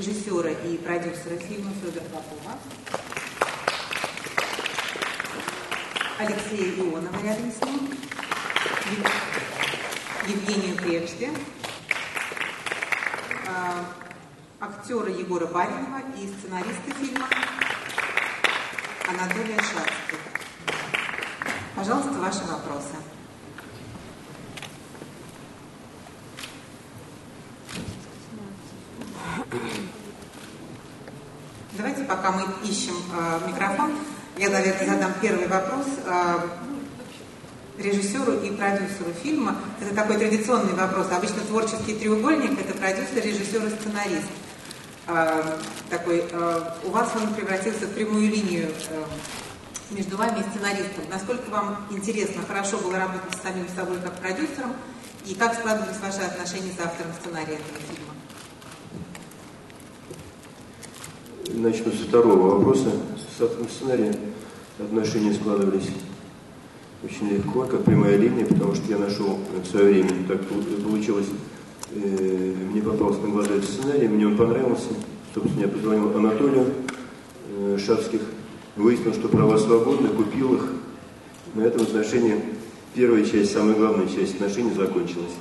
режиссера и продюсера фильма Федора Попова. Алексея Ионова рядом с ним. Евгению Кречке. А, актера Егора Баринова и сценариста фильма Анатолия Шацких. Пожалуйста, ваши вопросы. Давайте, пока мы ищем э, микрофон, я, наверное, задам первый вопрос э, режиссеру и продюсеру фильма. Это такой традиционный вопрос. Обычно творческий треугольник – это продюсер, режиссер и сценарист. Э, такой, э, у вас он превратился в прямую линию э, между вами и сценаристом. Насколько вам интересно, хорошо было работать с самим собой как продюсером, и как складывались ваши отношения с автором сценария этого фильма? Начну со второго вопроса. С автором сценария отношения складывались очень легко, как прямая линия, потому что я нашел в свое время, так получилось, э, мне попался на глаза этот сценарий, мне он понравился. Собственно, я позвонил Анатолию э, выяснил, что права свободны, купил их. На этом отношении первая часть, самая главная часть отношений закончилась.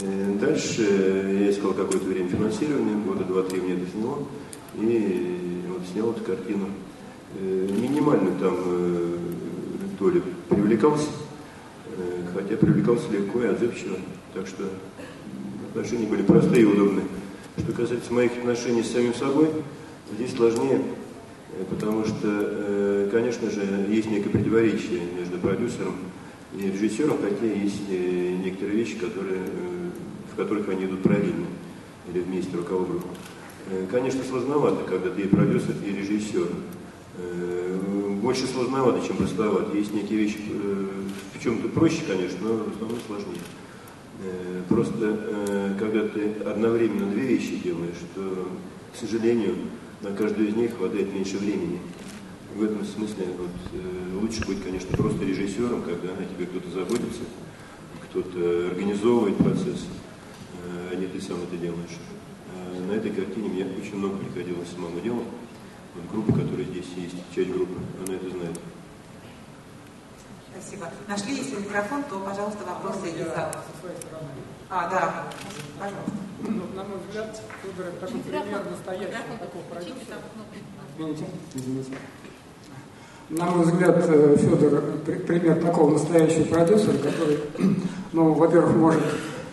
Э, дальше я искал какое-то время финансирования, года два-три мне это заняло, и вот снял эту картину. Э, минимально там э, доля привлекался, хотя привлекался легко и отзывчиво, так что отношения были простые и удобные. Что касается моих отношений с самим собой, здесь сложнее, потому что, конечно же, есть некое противоречие между продюсером и режиссером, хотя есть некоторые вещи, которые которых они идут параллельно или вместе группы. Э, конечно, сложновато, когда ты и продюсер, и режиссер. Э, больше сложновато, чем простовато. Есть некие вещи э, в чем-то проще, конечно, но в основном сложнее. Просто когда ты одновременно две вещи делаешь, то, к сожалению, на каждую из них хватает меньше времени. В этом смысле вот, лучше быть, конечно, просто режиссером, когда о тебе кто-то заботится, кто-то организовывает процесс а не ты сам это делаешь. А на этой картине мне очень много приходилось самому делать. Вот группа, которая здесь есть, часть группы, она это знает. Спасибо. Нашли, если микрофон, то, пожалуйста, вопросы из зала. А, да, пожалуйста. Ну, на мой взгляд, Федор это такой пример настоящего такого продюсера. Извините, извините. На мой взгляд, э, Федор пример такого настоящего продюсера, который, ну, во-первых, может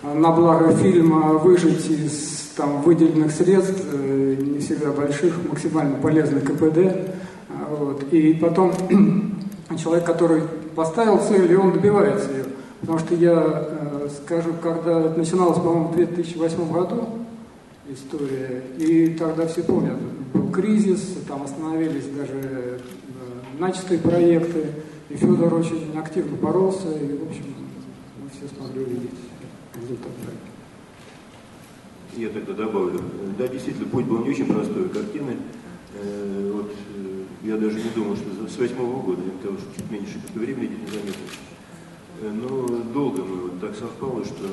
на благо фильма выжить из там, выделенных средств, э, не всегда больших, максимально полезный КПД. А, вот. И потом человек, который поставил цель, и он добивается ее. Потому что я э, скажу, когда это начиналось, по-моему, в 2008 году, история, и тогда все помнят, был кризис, там остановились даже э, начатые проекты, и Федор очень активно боролся, и, в общем, мы все смогли увидеть результат Я тогда добавлю. Да, действительно, путь был не очень простой. Картины, э, вот, э, я даже не думал, что с восьмого года, потому что чуть меньше как времени не заметил. Э, но долго мы вот так совпало, что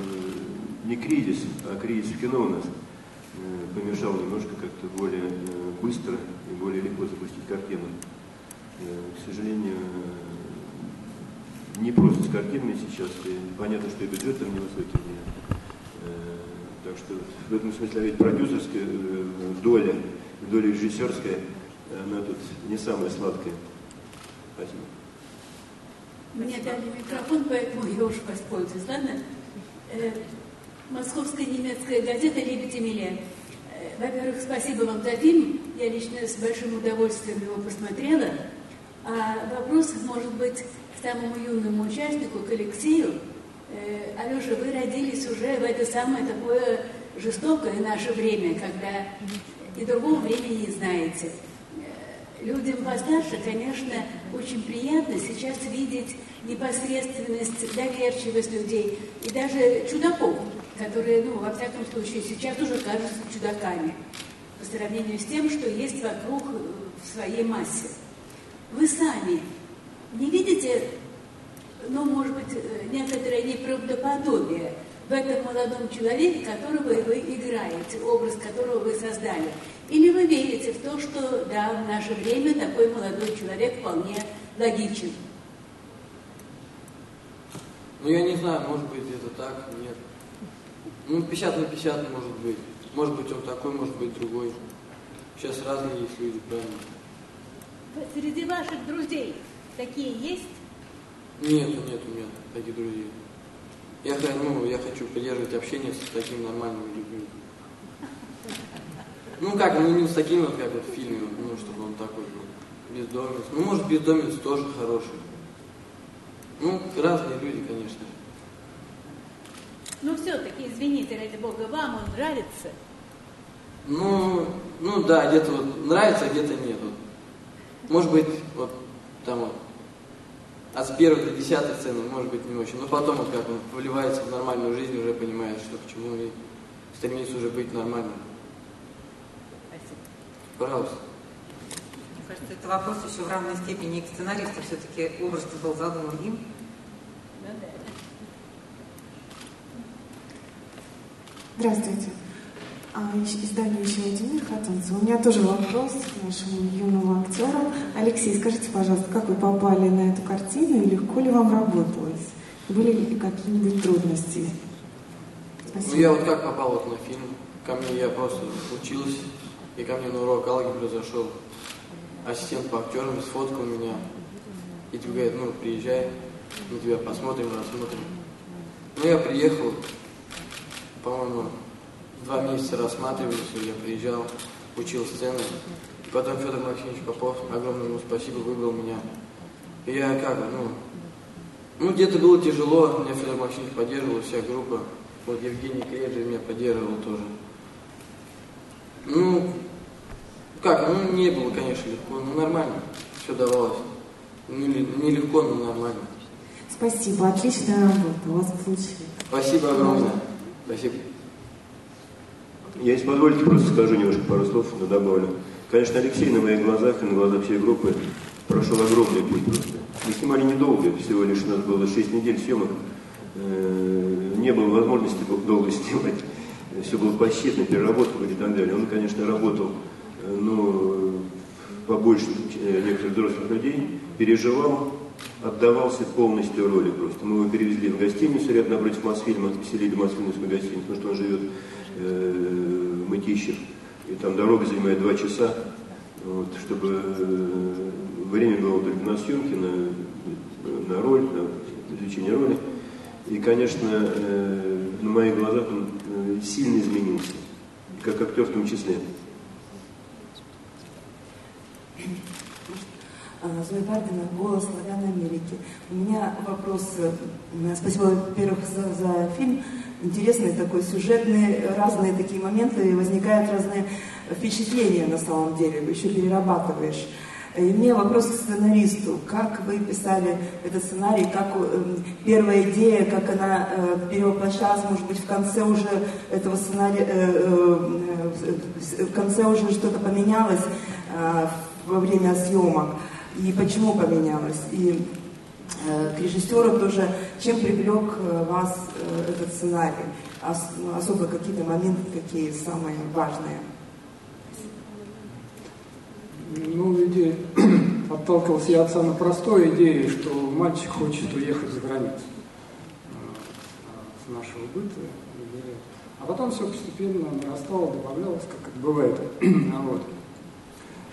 не кризис, а кризис в кино у нас помешал немножко как-то более быстро и более легко запустить картину. К сожалению, не просто с картинами сейчас, и понятно, что и бюджет там невысокий. Э, так что в этом смысле ведь продюсерская э, доля, доля режиссерская, она тут не самая сладкая. Спасибо. Мне дали микрофон, поэтому я уже воспользуюсь. Ладно? Э, московская немецкая газета «Лебедь Эмилия». Во-первых, спасибо вам за фильм. Я лично с большим удовольствием его посмотрела. А вопрос, может быть, самому юному участнику, к Алексею, э, Алеша, вы родились уже в это самое такое жестокое наше время, когда и другого времени не знаете. Э, людям постарше, конечно, очень приятно сейчас видеть непосредственность, доверчивость людей и даже чудаков, которые, ну, во всяком случае, сейчас уже кажутся чудаками по сравнению с тем, что есть вокруг в своей массе. Вы сами не видите, ну, может быть, э, некоторое неправдоподобие в в этом молодом человеке, которого вы играете, образ которого вы создали? Или вы верите в то, что да, в наше время такой молодой человек вполне логичен? Ну, я не знаю, может быть, это так, нет. Ну, 50 на 50 может быть. Может быть, он такой, может быть, другой. Сейчас разные есть люди, правильно? Среди ваших друзей такие есть? Нет, нет у меня таких друзей. Я, ну, я хочу поддерживать общение с такими нормальными людьми. Ну как, ну не с такими вот, как вот в фильме, ну, чтобы он такой был, бездомец. Ну, может, бездомец тоже хороший. Ну, разные люди, конечно. Ну, все-таки, извините, ради бога, вам он нравится? Ну, ну да, где-то вот нравится, а где-то нет. Вот. Может быть, вот там вот от с первой до десятой сцены, может быть, не очень. Но потом, вот как он вливается в нормальную жизнь, уже понимает, что к чему, и стремится уже быть нормальным. Спасибо. Пожалуйста. Мне кажется, это вопрос еще в равной степени к сценаристу. Все-таки образ был задуман им. Ну да. Здравствуйте. А, Издание «Еще один мир» Хатунцева. У меня тоже вопрос к нашему юному актеру. Алексей, скажите, пожалуйста, как вы попали на эту картину и легко ли вам работалось? Были ли какие-нибудь трудности? Ну, я вот как попал вот на фильм. Ко мне я просто учился, и ко мне на урок алгебры зашел ассистент по актерам, сфоткал меня. И тебе говорит, ну, приезжай, мы тебя посмотрим, рассмотрим. Ну, я приехал, по-моему, два месяца рассматривали все, я приезжал, учил сцены. И потом Федор Максимович Попов, огромное ему спасибо, выбрал меня. И я как, ну, ну где-то было тяжело, меня Федор Максимович поддерживал, вся группа. Вот Евгений Кледжи меня поддерживал тоже. Ну, как, ну не было, конечно, легко, но нормально, все давалось. Не, не легко, но нормально. Спасибо, отличная работа у вас получилась. Спасибо огромное. Спасибо. Я, если позволите, просто скажу немножко пару слов, но добавлю. Конечно, Алексей на моих глазах и на глазах всей группы прошел огромный путь просто. Мы снимали недолго, всего лишь у нас было 6 недель съемок. Э, Не было возможности долго снимать. Все было посчитано, переработка и так далее. Он, конечно, работал, э, но побольше э, некоторых взрослых людей, переживал, отдавался полностью роли просто. Мы его перевезли в гостиницу рядом напротив Мосфильма, поселили Мосфильмовскую гостиницу, потому что он живет э, Мытищев, и там дорога занимает два часа, вот, чтобы э, время было только на съемки, на, на роль, на изучение роли. И, конечно, э, на моих глазах он э, сильно изменился, как актер в том числе. А, Зоя Бардина, «Голос Славян Америки». У меня вопрос, э, спасибо, во-первых, за, за фильм. Интересный такой сюжетный, разные такие моменты, и возникают разные впечатления на самом деле, еще перерабатываешь. И меня вопрос к сценаристу. Как вы писали этот сценарий, как э, первая идея, как она э, перевоплощалась, может быть, в конце уже этого сценария, э, э, в конце уже что-то поменялось э, во время съемок и почему поменялось. И э, к режиссеру тоже, чем привлек э, вас э, этот сценарий? Ос, особо какие-то моменты такие самые важные. Ну, идея, отталкивался я отца на простой идее, что мальчик хочет уехать за границу э, с нашего быта. А потом все постепенно нарастало, добавлялось, как это бывает. вот.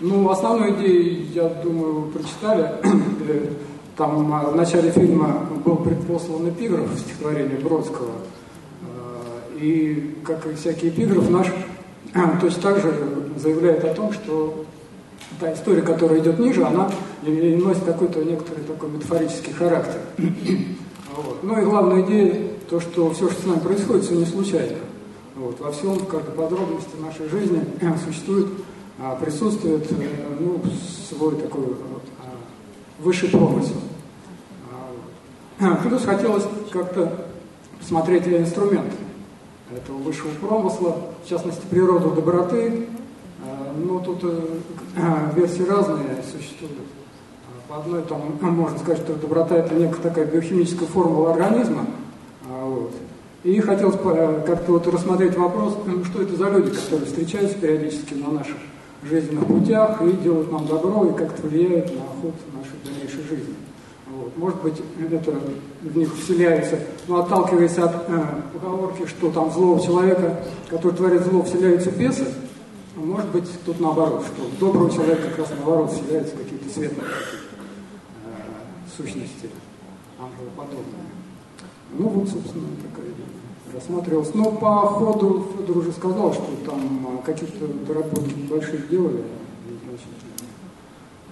Ну, основную идею, я думаю, вы прочитали. Там в начале фильма был предпослан эпиграф стихотворения Бродского. И, как и всякий эпиграф, наш точно так же заявляет о том, что та история, которая идет ниже, она носит какой-то некоторый такой метафорический характер. Вот. Ну и главная идея, то, что все, что с нами происходит, все не случайно. Вот. Во всем, в каждой подробности нашей жизни существует а, присутствует э, ну, свой такой высший промысел. А, плюс хотелось как-то посмотреть инструмент этого высшего промысла, в частности, природу доброты. Ну, тут э, версии разные существуют. По одной, там, можно сказать, что доброта – это некая такая биохимическая формула организма. Вот. И хотелось э, как-то вот рассмотреть вопрос, что это за люди, которые встречаются периодически на наших жизненных путях и делают нам добро и как-то влияют на ход нашей дальнейшей жизни. Вот. Может быть, это в них вселяется, но ну, отталкиваясь от э, поговорки, что там злого человека, который творит зло, вселяются бесы, может быть, тут наоборот, что доброго человека как раз наоборот вселяются какие-то светлые э, сущности, ангелоподобные. Ну вот, собственно, такая идея рассматривалось. Но по ходу Федор уже сказал, что там а, какие-то доработки большие делали,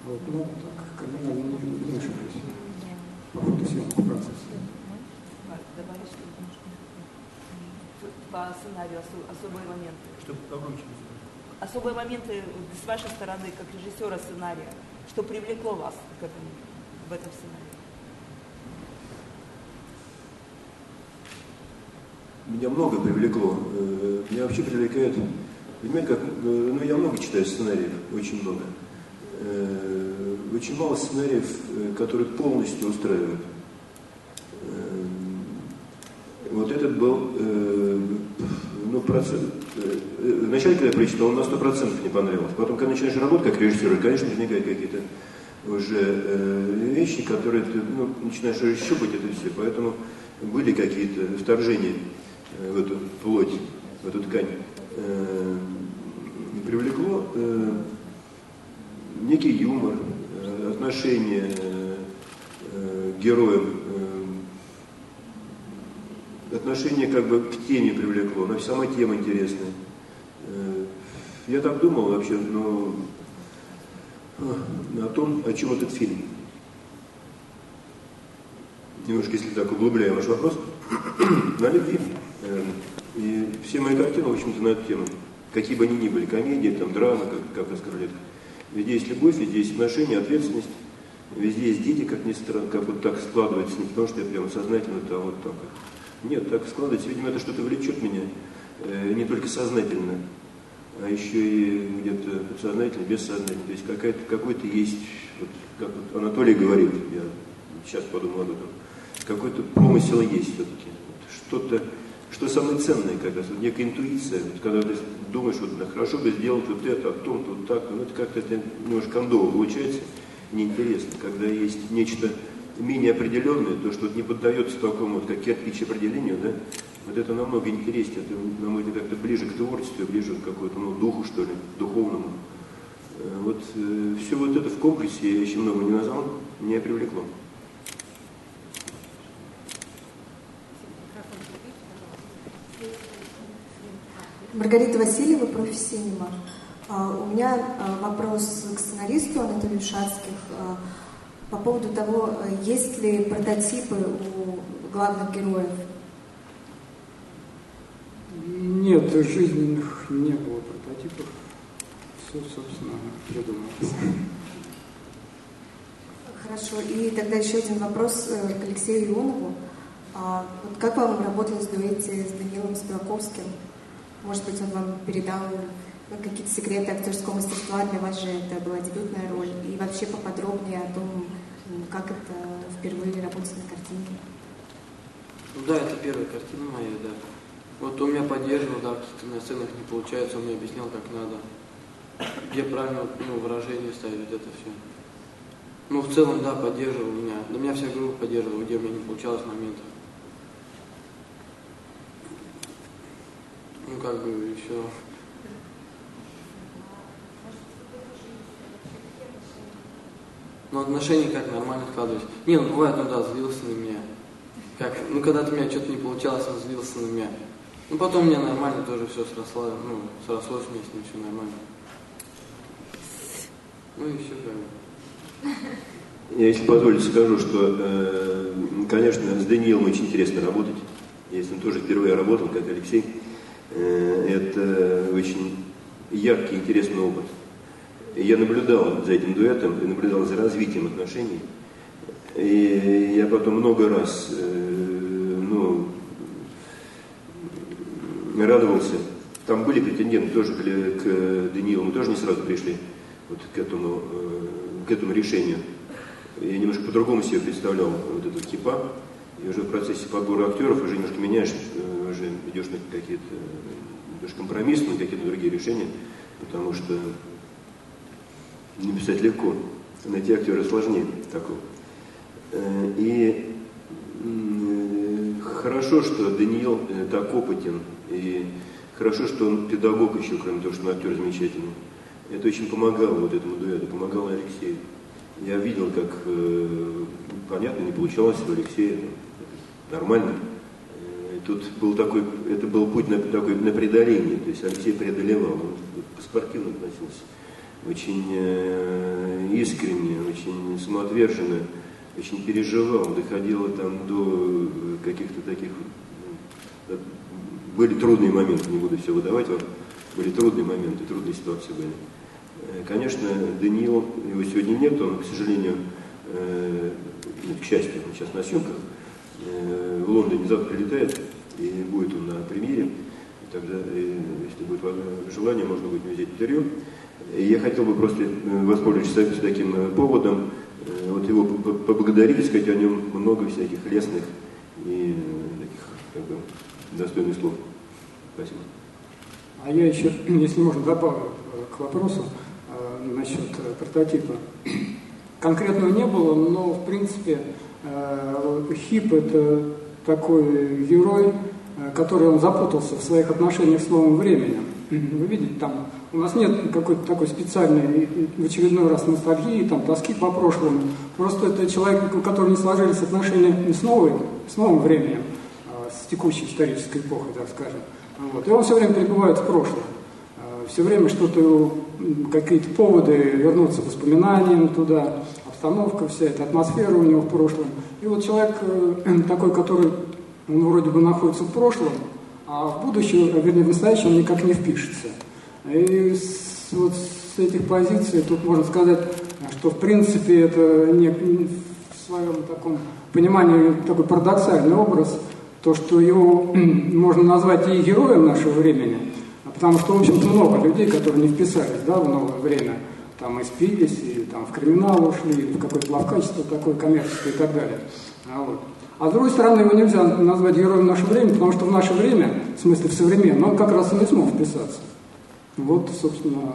вот, ну, так, кардинально не, не вмешивались по ходу съемки процесса. По сценарию особые моменты. Что погромче? Особые моменты с вашей стороны, как режиссера сценария, что привлекло вас к этому, в этом сценарии? Меня много привлекло. Э, меня вообще привлекает, понимаете, как, э, ну я много читаю сценариев, очень много. Э, очень мало сценариев, которые полностью устраивают. Вот этот был, ну, процент. Вначале, когда я прочитал, он на сто процентов не понравился. Потом, когда начинаешь работать как режиссер, конечно, возникают какие-то уже вещи, которые ты ну, начинаешь щупать это все. Поэтому были какие-то вторжения в эту плоть, в эту ткань, э, привлекло э, некий юмор, э, отношение к героям, отношение как бы к теме привлекло, но сама тема интересная. Я так думал вообще, но о том, о чем этот фильм. Немножко, если так углубляем ваш вопрос, на любви. И все мои картины, в общем-то, на эту тему. Какие бы они ни были, комедии, там, драмы, как, как Оскарлет. Везде есть любовь, везде есть отношения, ответственность. Везде есть дети, как ни странно, как вот так складывается, не потому что я прямо сознательно там вот так. Нет, так складывается, видимо, это что-то влечет меня, э, не только сознательно, а еще и где-то подсознательно, бессознательно. То есть какая-то, какой-то есть, вот, как вот Анатолий говорит, я сейчас подумал об этом, какой-то промысел есть все-таки. Что-то что самое ценное, как раз, вот некая интуиция, вот, когда ты думаешь, вот да, хорошо бы сделать вот это, а то, вот так, ну это как-то это немножко кондово получается, неинтересно, когда есть нечто менее определенное, то, что вот не поддается такому вот, как кирпич определению, да, вот это намного интереснее, это, на мой взгляд, как-то ближе к творчеству, ближе к какому-то ну, духу, что ли, духовному. Э, вот э, все вот это в комплексе, я еще много не назвал, меня привлекло. Маргарита Васильева, профи-синема. А, у меня а, вопрос к сценаристу Анатолию Шацких а, по поводу того, есть ли прототипы у главных героев. Нет, жизненных не было прототипов. Все, собственно, придумалось. Хорошо. И тогда еще один вопрос э, к Алексею Ионову. Вот как вам работалось в дуэте с Данилом Спилаковским? Может быть, он вам передал какие-то секреты актерского мастерства. Для вас же это была дебютная роль. И вообще поподробнее о том, как это впервые работать на картине. Ну да, это первая картина моя, да. Вот он меня поддерживал, да, на сценах не получается, он мне объяснял, как надо. Где правильно ну, выражение ставить, это все. Ну, в целом, да, поддерживал меня. Да меня вся группа поддерживала, где у меня не получалось моментов. Ну, как бы еще... Ну, отношения как нормально складывались. Не, ну, бывает, ну да, злился на меня. Как, ну, когда-то у меня что-то не получалось, он злился на меня. Ну, потом меня нормально тоже все сросло, ну, срослось мне с ним все нормально. Ну и все как. Я, если позволите, скажу, что, э, конечно, с Даниилом очень интересно работать. Я с ним тоже впервые работал, как Алексей. Э, это очень яркий, интересный опыт. Я наблюдал за этим дуэтом и наблюдал за развитием отношений. И я потом много раз э, ну, радовался. Там были претенденты тоже к Даниилу, мы тоже не сразу пришли вот к этому, э, к этому решению. Я немножко по-другому себе представлял вот этот кипа. И уже в процессе подбора актеров уже немножко меняешь уже идешь на какие-то идешь компромиссы, на какие-то другие решения, потому что написать легко, найти актера сложнее такого. Э, и хорошо, что Даниил э, так опытен, и хорошо, что он педагог еще, кроме того, что он актер замечательный. Это очень помогало вот этому дуэту, помогало Алексею. Я видел, как, э, понятно, не получалось у Алексея, нормально. Тут был такой, это был путь на, такой, на преодоление, то есть Алексей преодолевал, он по-спортивно относился, очень э, искренне, очень самоотверженно очень переживал, доходило там до э, каких-то таких, ну, были трудные моменты, не буду все выдавать вам, были трудные моменты, трудные ситуации были. Э, конечно, Даниил, его сегодня нет, он, к сожалению, э, к счастью, он сейчас на съемках, в Лондоне завтра прилетает, и будет он на премьере, тогда, если будет желание, можно будет взять интервью. И я хотел бы просто воспользоваться таким поводом, Э, вот его поблагодарить, сказать о нем много всяких лестных и таких как бы, достойных слов. Спасибо. А я еще, если можно, добавлю э, к вопросу э, насчет прототипа. Конкретного не было, но в принципе Хип это такой герой, который он запутался в своих отношениях с новым временем. Вы видите, там у нас нет какой-то такой специальной в очередной раз ностальгии, там, тоски по прошлому. Просто это человек, у которого не сложились отношения с, новой, с новым временем, а с текущей исторической эпохой, так скажем. Вот. И он все время пребывает в прошлом. А, все время что-то, какие-то поводы вернуться воспоминаниям туда, обстановка вся эта атмосфера у него в прошлом. И вот человек э, такой, который он вроде бы находится в прошлом, а в будущее, вернее, в настоящее он никак не впишется. И с, вот с этих позиций тут можно сказать, что в принципе это не, в своем таком понимании такой парадоксальный образ, то, что его можно назвать и героем нашего времени, а потому что, в общем-то, много людей, которые не вписались да, в новое время, там и спились, и там в криминал ушли, или в какое-то ловкачество такое коммерческое и так далее. А, вот. А с другой стороны, его нельзя назвать героем нашего времени, потому что в наше время, в смысле в современном, он как раз и не смог вписаться. Вот, собственно,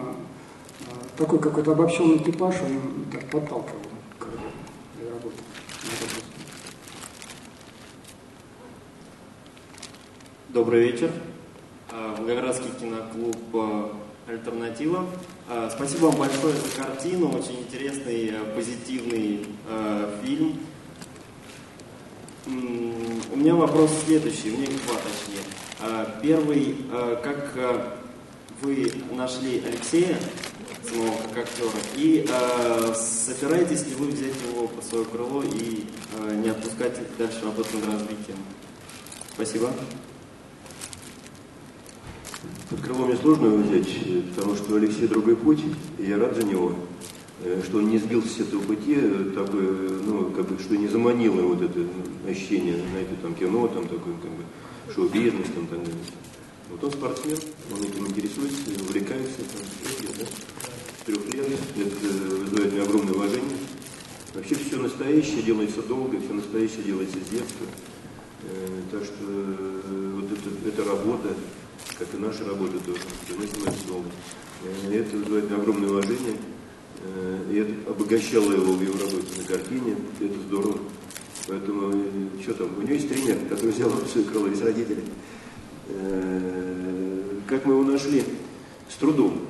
такой какой-то обобщенный типаж, он так подталкивал к работе. Добрый вечер. А, Волгоградский киноклуб а, «Альтернатива». А, спасибо вам большое за картину, очень интересный, позитивный фильм. У меня вопрос следующий, у меня два точнее. Первый, как вы нашли Алексея, самого как актера, и э, собираетесь ли вы взять его под свое крыло и э, не отпускать дальше работу над развитием? Спасибо. Под крыло мне сложно его взять, потому что у Алексея другой путь, и я рад за него, э, что он не сбился с этого пути, э, такой, ну, как бы, что не заманило вот это ощущение, знаете, там кино, там такой, как бы, шоу-бизнес, там, там, вот он спортсмен, он этим интересуется, увлекается, там, да? с трех лет, это вызывает мне огромное уважение. Вообще все настоящее делается долго, все настоящее делается с детства. Э, так что э, вот это, эта работа, как и наша работа тоже, занимаемся долго. Э, это вызывает огромное уважение. И это обогащало его в его работе на картине. Это здорово. Поэтому, что там, у него есть тренер, который взял крыло из родителей. Э, как мы его нашли? С трудом.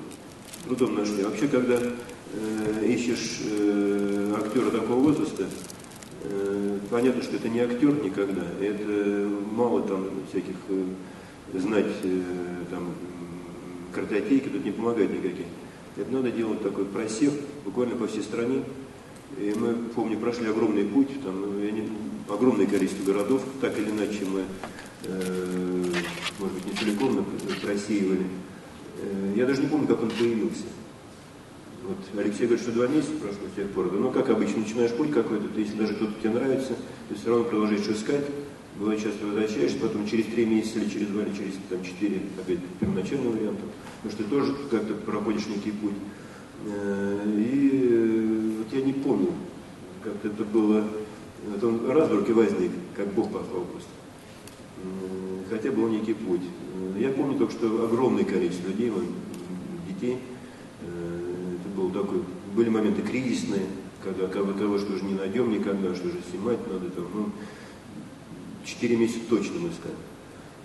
С трудом нашли. Вообще, когда э, ищешь э, актера такого возраста, э, понятно, что это не актер никогда. Это мало там всяких э, знать э, там картотеки, тут не помогает никаких. Это надо делать такой просев буквально по всей стране. И мы, помню, прошли огромный путь, там, не, огромное количество городов, так или иначе мы Э, может быть, не целиком просеивали. Э, я даже не помню, как он появился. Вот Алексей говорит, что два месяца прошло с тех пор. Но как обычно, начинаешь путь какой-то, ты, если даже кто-то тебе нравится, ты все равно продолжаешь искать. Бывает, часто возвращаешься, потом через три месяца или через два, или через там, четыре, опять первоначальный вариант. Потому что ты тоже как-то проходишь некий путь. Э, и вот я не помню, как это было. Вот он раз вдруг и возник, как Бог попал просто. хотя был некий путь. Я помню только, что огромное количество людей, детей, это был такой, были моменты кризисные, когда того, что уже не найдем никогда, что же снимать надо, там, ну, 4 месяца точно мы искали.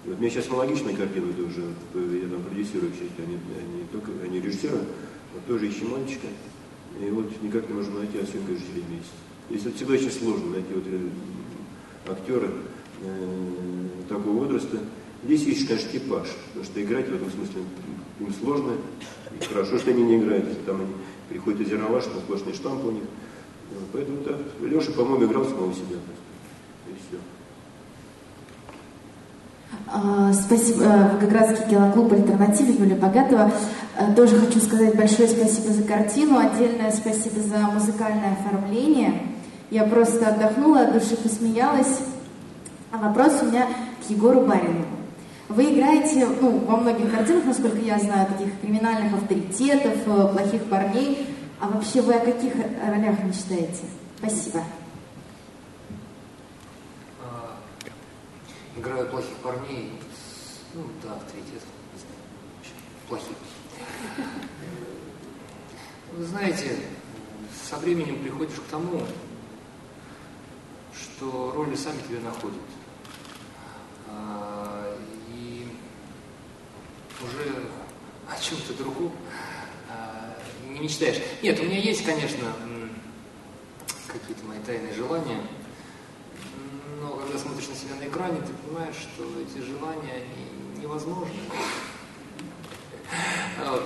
Вот меня сейчас аналогичная картина тоже, я там продюсирую, к они, они, только, они режиссеры, вот тоже ищем мальчика, и вот никак не можем найти, а съемка уже через месяц. Если это всегда очень сложно найти вот э, актера э, такого возраста. Здесь есть, конечно, типаж, потому что играть в этом смысле им сложно, и хорошо, что они не играют, если там они приходят из Ералаш, там сплошные штампы у них. Поэтому так, Леша, по-моему, играл самого себя. И все. А, спасибо. Э, Волгоградский киноклуб «Альтернатива» Юлия Богатова. Э, тоже хочу сказать большое спасибо за картину, отдельное спасибо за музыкальное оформление. Я просто отдохнула, от души посмеялась. А вопрос у меня к Егору Баринову. Вы играете ну, во многих картинах, насколько я знаю, таких криминальных авторитетов, э, плохих парней. А вообще вы о каких ролях мечтаете? Спасибо. Играю плохих парней, ну да, авторитет, плохих. Вы знаете, со временем приходишь к тому, что роли сами тебя находят. А, и уже о чем-то другом а, не мечтаешь. Нет, у меня есть, конечно, какие-то мои тайные желания – но когда смотришь на себя на экране, ты понимаешь, что эти желания, они невозможны.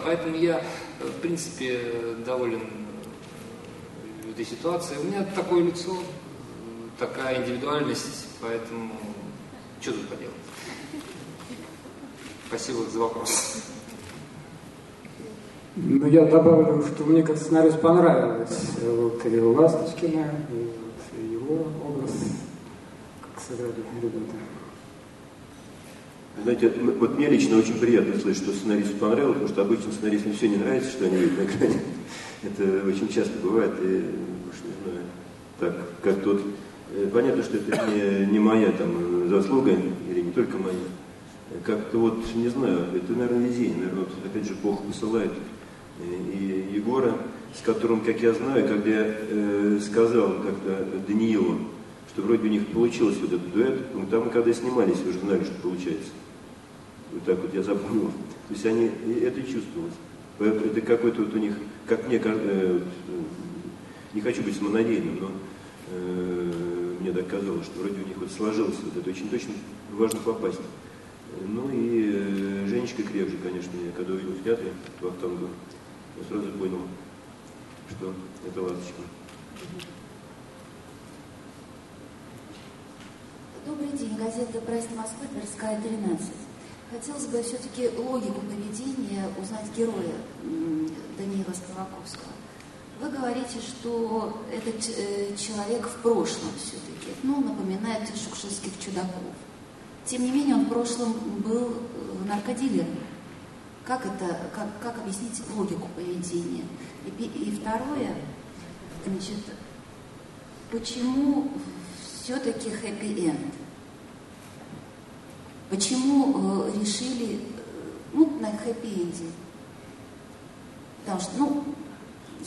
Поэтому я, в принципе, доволен этой ситуацией. У меня такое лицо, такая индивидуальность, поэтому что тут поделать? Спасибо за вопрос. Ну, я добавлю, что мне как сценарист понравилось вот, и Ласточкина, и вот, его образ Знаете, вот мне лично очень приятно слышать, что сценаристу понравилось, потому что обычно сценаристам все не нравится, что они видят на экране. Это очень часто бывает, и уж не знаю, так, как тут. Э, понятно, что это не, не моя там заслуга, или не только моя. Как-то вот, не знаю, это, наверное, везение, наверное, вот, опять же, Бог посылает. И Егора, с которым, как я знаю, когда я э, сказал как-то Даниилу, что вроде у них получилось вот этот дуэт. Ну, там, когда снимались, вы же знали, что получается. Вот так вот я запомнил. То есть они, это чувствовалось. Это какой-то вот у них, как мне, э, не хочу быть самонадеянным, но э, мне доказалось, что вроде у них вот сложилось вот это очень точно важно попасть. Ну и э, Женечка Крепжи, конечно, я когда увидел в театре в Ахтангу, я сразу понял, что это ласточка. Добрый день, газета «Прайс Москвы», Тверская, 13. Хотелось бы все-таки логику поведения узнать героя Даниила Ставаковского. Вы говорите, что этот э, человек в прошлом все-таки, ну, напоминает шукшинских чудаков. Тем не менее, он в прошлом был э, наркодилером. Как это, как, как объяснить логику поведения? И, и второе, значит, почему все-таки хэппи-энд. Почему э, решили, э, ну, на хэппи-энде? Потому что, ну,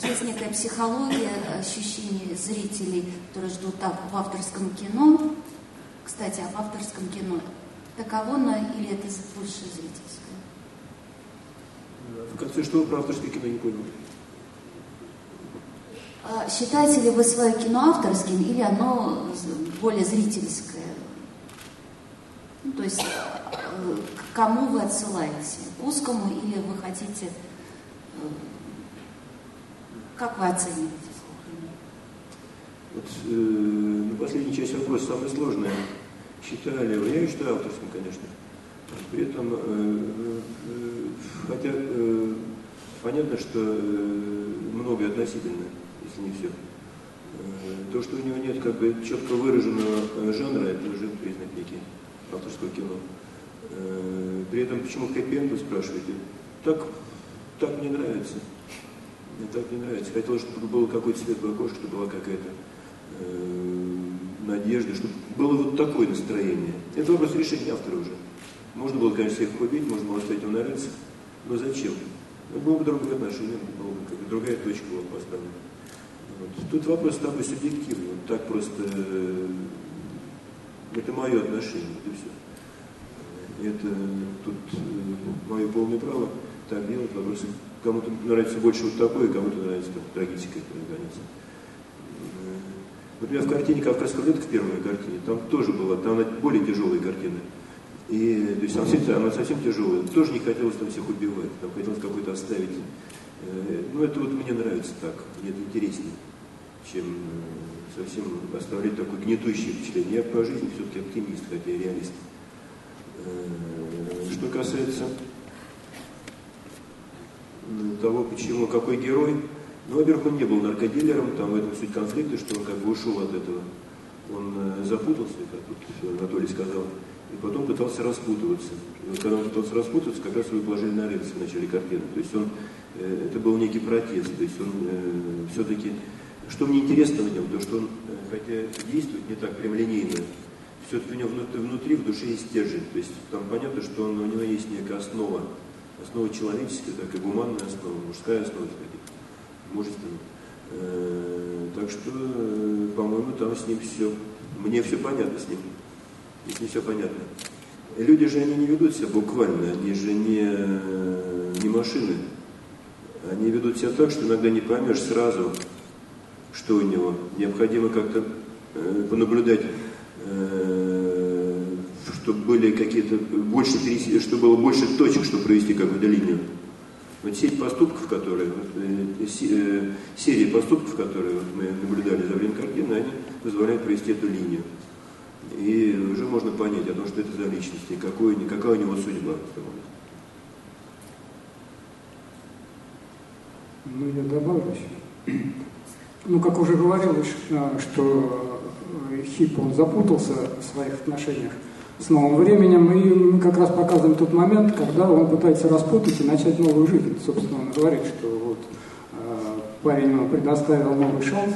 есть некая психология, ощущение зрителей, которые ждут так в авторском кино. Кстати, об авторском кино. Таково на или это больше зрительское? В конце что вы про авторское кино не понял? А считаете ли вы свое кино авторским или оно более зрительское? Ну, то есть э, к кому вы отсылаете? К узкому или вы хотите... Э, как вы оцениваете? Вот э, на последней части вопроса самое сложное. Считаю ли вы? Я считаю авторским, конечно. При этом, э, э, хотя э, понятно, что э, многое относительно если не все. Э, то, что у него нет как бы четко выраженного э, жанра, это уже признак некий авторского кино. Э, при этом, почему хэппи вы спрашиваете? Так, так мне нравится. Мне так не нравится. Хотелось, чтобы было какое-то светлое окошко, чтобы была какая-то надежды, чтобы было вот такое настроение. Это вопрос решения автора уже. Можно было, конечно, всех побить, можно было оставить его на рельсах, но зачем? Ну, было бы другое отношение, было бы другая точка была поставлена. Вот. Тут вопрос с тобой субъективный, вот так просто э, это мое отношение, это все. Это тут э, мое полное право так делать, вопрос кому-то нравится больше вот такое, кому-то нравится там, трагическое, наконец. Например, в картине «Кавказская рулетка» в первой картине, там тоже была, там более тяжелая картина. И, то есть она, она совсем тяжелая. Тоже не хотелось там всех убивать, там хотелось какой-то оставить. Э, ну, это вот мне нравится так, мне это интереснее, чем э, совсем оставлять такое гнетущее впечатление. Я по жизни все-таки оптимист, хотя и реалист. Э, что касается того, почему, какой герой, ну, во-первых, он не был наркодилером, там в этом суть конфликта, что он как бы ушел от этого. Он запутался, как тут Анатолий сказал, и потом пытался распутываться. И вот когда он пытался распутываться, как раз его положили на рельсы в начале картины. То есть он, это был некий протест, то есть он э, все-таки, что мне интересно в нем, то что он, э, хотя действует не так прямолинейно, все-таки у него внутри, внутри, в душе есть стержень. То есть там понятно, что он, у него есть некая основа, основа человеческая, так и гуманная основа, мужская основа, мужественно. Э, так что, э, по-моему, там с ним все, мне все понятно с ним. С ним все понятно. Люди же, они не ведут себя буквально, они же не, не машины. Они ведут себя так, что иногда не поймешь сразу, что у него. Необходимо как-то э, понаблюдать, э, чтобы были какие-то больше, чтобы было больше точек, чтобы провести какую-то линию. Вот сеть поступков, которые, вот, э, э, серия поступков, которые вот мы наблюдали за время картины, они позволяют провести эту линию. И уже можно понять о том, что это за личность и какой, какая у него судьба. Ну, я добавлю еще. Ну, как уже говорилось, что Хип, он запутался в своих отношениях с новым временем, и мы как раз показываем тот момент, когда он пытается распутать и начать новую жизнь. Собственно, он говорит, что вот э, парень ему предоставил новый шанс,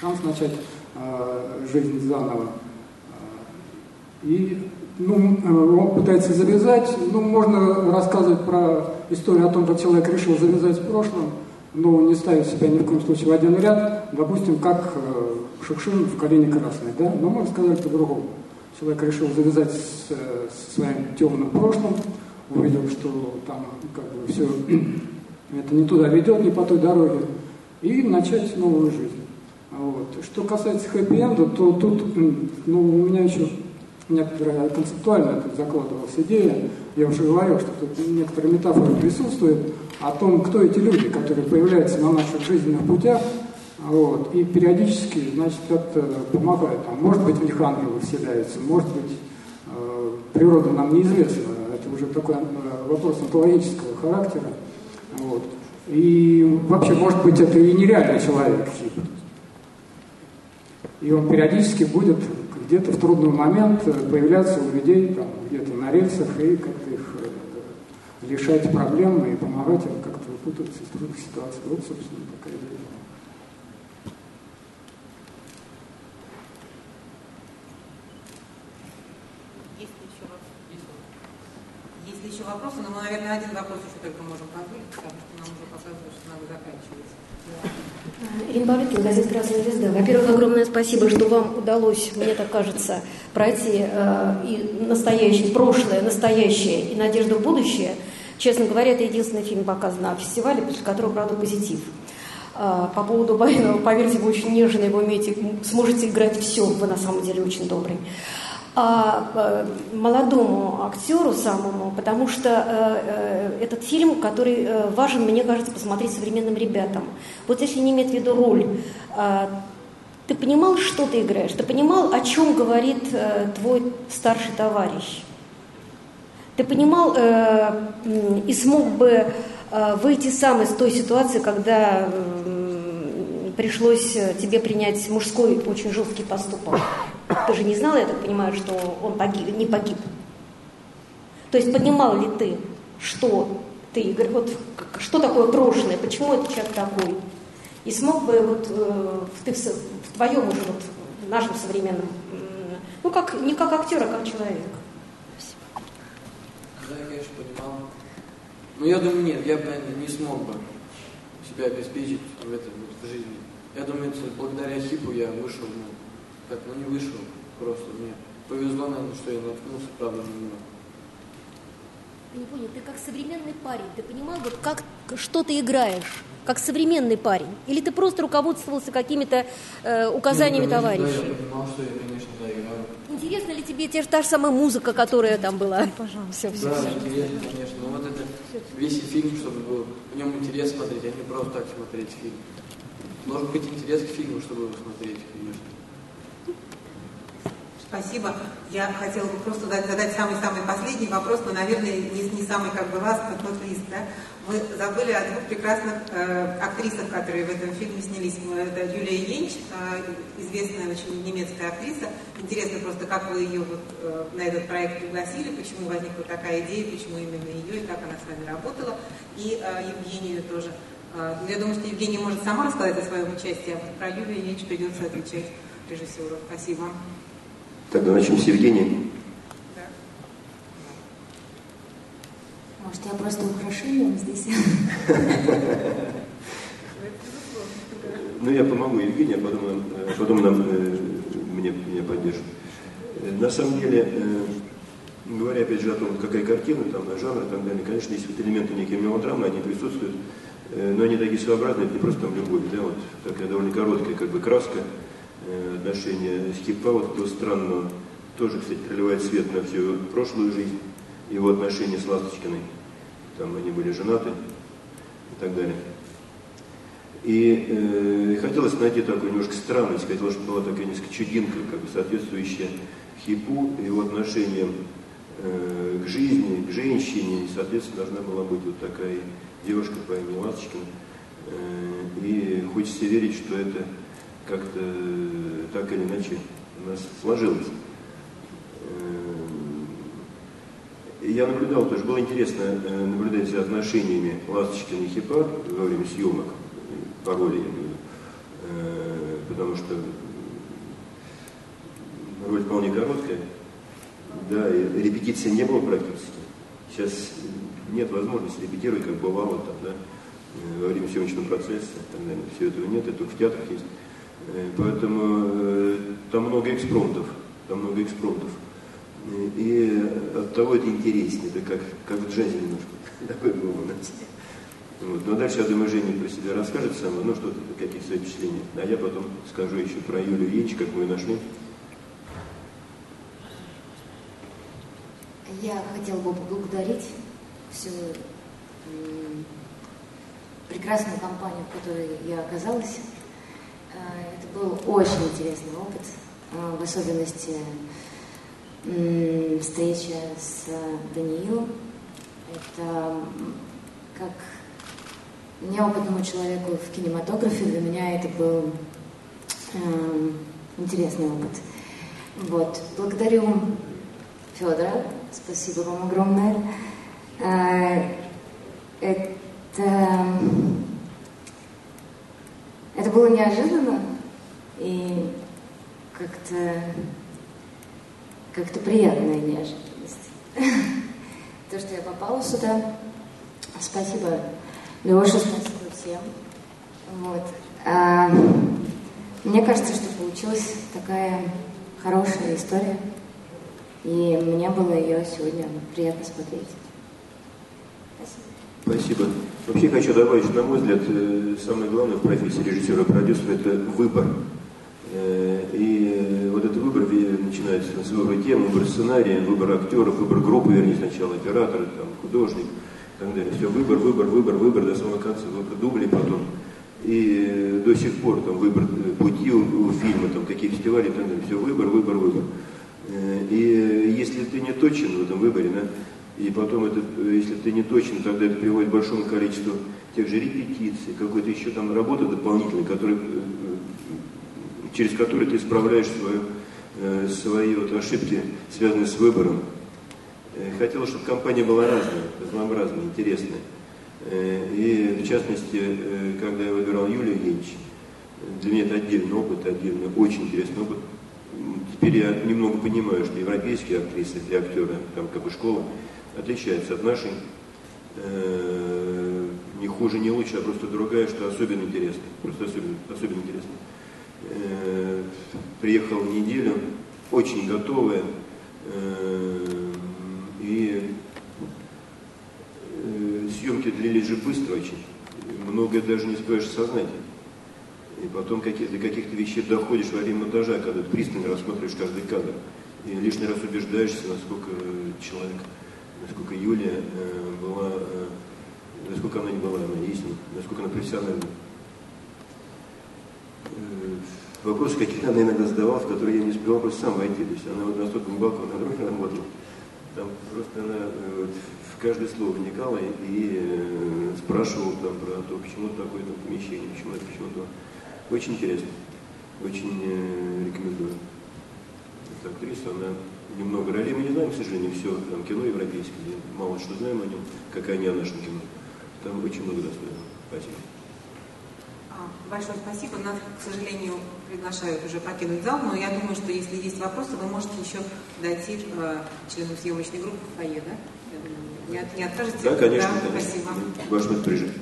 шанс начать э, жизнь заново. И ну, э, пытается завязать, ну, можно рассказывать про историю о том, как человек решил завязать с прошлым, но не ставить себя ни в коем случае в один ряд, допустим, как э, Шукшин в «Колени красной», да, но мы рассказали по-другому человек решил завязать с, со своим темным прошлым, увидел, что там как бы все это не туда ведет, не по той дороге, и начать новую жизнь. Вот. Что касается хэппи-энда, то тут ну, у меня еще некоторая концептуально тут закладывалась идея, я уже говорил, что тут некоторые метафоры присутствуют о том, кто эти люди, которые появляются на наших жизненных путях, вот. И периодически, значит, как-то помогает. Там, может быть, в них ангелы вселяются, может быть, э, природа нам неизвестна. Это уже такой э, вопрос онтологического характера. Вот. И вообще, может быть, это и нереальный человек. И он периодически будет где-то в трудный момент появляться у людей там, где-то на рельсах и как-то их э, лишать проблем и помогать им как-то выпутываться из трудных ситуаций. Вот, собственно, такая идея. еще вопросы, но мы, наверное, один вопрос еще только можем позволить, потому что нам уже показывают, что надо заканчивать. Ирина Павликина, газета «Красная звезда». Во-первых, огромное спасибо, что вам удалось, мне так кажется, пройти э, и настоящее, прошлое, настоящее и надежду в будущее. Честно говоря, это единственный фильм показан на фестивале, после которого, правда, позитив. Э, по поводу Байнова, поверьте, вы очень нежно его умеете, сможете играть все, вы на самом деле очень добрый а, э, молодому актеру самому, потому что э, э, этот фильм, который важен, мне кажется, посмотреть современным ребятам. Вот если не иметь в виду роль, ты понимал, что ты играешь? Ты понимал, о чем говорит твой старший товарищ? Ты понимал и смог бы выйти сам из той ситуации, когда пришлось тебе принять мужской очень жесткий поступок? Ты же не знала, я так понимаю, что он погиб, не погиб. То есть понимал ли ты, что ты, вот, что такое прошлое, почему этот человек такой? И смог бы вот, э, ты в, в твоем уже вот нашем современном, ну как не как актер, а как человек. Да, я, конечно, понимал. Но я думаю, нет, я бы не смог бы себя обеспечить в этом в жизни. Я думаю, благодаря хипу я вышел, ну, так, ну не вышел, просто мне повезло, наверное, что я наткнулся, правда, на него. Не понял, ты как современный парень, ты понимал, вот как, что ты играешь, как современный парень? Или ты просто руководствовался какими-то э, указаниями ну, конечно, товарищей? Да, я понимал, что я, конечно, да, играю. Интересна ли тебе те, та же самая музыка, которая там была? Пожалуйста. Все, все, Да, все. интересно, конечно. Но вот это весь фильм, чтобы был в нем интерес смотреть, а не просто так смотреть фильм. Должен быть интерес к фильму, чтобы его смотреть, конечно. Спасибо. Я хотела бы просто задать, самый-самый последний вопрос, но, наверное, не, не самый как бы вас, но лист, да? Вы забыли о двух прекрасных э, актрисах, которые в этом фильме снялись. Это Юлия Енч, э, известная очень немецкая актриса. Интересно просто, как вы ее вот, э, на этот проект пригласили, почему возникла такая идея, почему именно ее и как она с вами работала. И э, Евгению тоже. Э, я думаю, что Евгения может сама рассказать о своем участии, а про Юлию Енч придется отвечать режиссеру. Спасибо. Тогда начнем с Евгения. Может, я просто украшением здесь? Ну, я помогу Евгению, а потом, э, потом нам, э, мне, меня поддержит. На самом деле, э, говоря опять же о том, какая картина, там, жанр и так далее, конечно, есть вот элементы некие мелодрамы, они присутствуют, э, но они такие своеобразные, это не просто там любовь, да, вот такая довольно короткая как бы краска э, отношения Скипа, вот этого странного, тоже, кстати, проливает свет на всю прошлую жизнь, его отношения с Ласточкиной, там они были женаты и так далее. И э, хотелось найти такую немножко странность, хотелось, чтобы была такая несколько чудинка, как бы соответствующая хипу, его отношениям э, к жизни, к женщине, и, соответственно, должна была быть вот такая девушка по имени Ласточкина. Э, и хочется верить, что это как-то так или иначе у нас сложилось. Э, Я наблюдал, тоже было интересно э, наблюдать за отношениями Ласточкина и Хипа во время съемок по роли, я имею. Э, потому что роль вполне короткая, да, и репетиции не было практически. Сейчас нет возможности репетировать, как бывало там, да, э, во время съемочного процесса, и так далее. Все этого нет, это только в театрах есть. Э, Поэтому э, там много экспромтов, там много экспромтов. И- И от того это интереснее, это как, как в джазе немножко. Такой был у нас. Вот. Но дальше, я думаю, Женя про себя расскажет сама, ну что-то, какие свои впечатления. А я потом скажу еще про Юлию Енч, как мы ее нашли. Я хотела бы поблагодарить всю прекрасную компанию, в которой я оказалась. Э, Это был очень интересный опыт, э, в особенности встреча с Даниилом. Это как неопытному человеку в кинематографе для меня это был эм, интересный опыт. Вот. Благодарю Федора. Спасибо вам огромное. Э, Это, это было неожиданно и как-то как-то приятная неожиданность. То, что я попала сюда. Спасибо, Леша, спасибо всем. Вот. А, мне кажется, что получилась такая хорошая история. И мне было ее сегодня приятно смотреть. Спасибо. Вообще хочу добавить, что, на мой взгляд, э, самое главное в профессии режиссера и продюсера – это выбор. Э, И э, вот этот выбор начинается с выбора темы, выбор сценария, выбор актеров, выбор группы, вернее, сначала оператор, там, художник и так далее. Все, выбор, выбор, выбор, выбор до самого конца, выбор дублей потом. И до сих пор там выбор пути у, у фильма, там, какие фестивали и так. Все, выбор, выбор, выбор. И если ты не точен в этом выборе, да, и потом, это, э, если ты не точен, тогда это приводит к большому количеству тех же репетиций, какой-то еще там работы дополнительной, которые, э, э, через которые ты исправляешь свою, свои вот ошибки, связанные с выбором. Хотелось, чтобы компания была разная, разнообразная, интересная. И в частности, когда я выбирал Юлию Генч, для меня это отдельный опыт, отдельный, очень интересный опыт. теперь я немного понимаю, что европейские актрисы и актеры, там как бы школа, отличаются от нашей. Э, не хуже, не лучше, а просто другая, что особенно интересно. Просто особенно, особенно интересно. Э, приехал неделю, очень готовая, э, и съемки длились же быстро очень. Многое даже не успеваешь осознать. И потом какие, до каких-то вещей доходишь во время монтажа, когда ты пристально рассматриваешь каждый кадр. И лишний раз убеждаешься, насколько человек, насколько Юлия э, была, э, насколько она не была, она есть, насколько она профессиональна. Э, вопросы какие-то она иногда задавала, в которые я не успевал просто сам войти. То есть она вот настолько глубоко на другой работала. Там просто она вот, в каждое слово вникала и, и спрашивала там про то, почему такое там помещение, почему это, почему то. Очень интересно. Очень э, рекомендую. Эта актриса, она немного ролей мы не знаем, к сожалению, все там кино европейское, мало что знаем о нем, как и они о нашем кино. Там очень много достойного. Спасибо. А, большое спасибо. Нас, к сожалению, приглашают уже покинуть зал, но я думаю, что если есть вопросы, вы можете еще дойти э, членам съемочной группы в фойе, да? Не, не откажете? Да, конечно. Да, конечно. спасибо. Ваше распоряжение.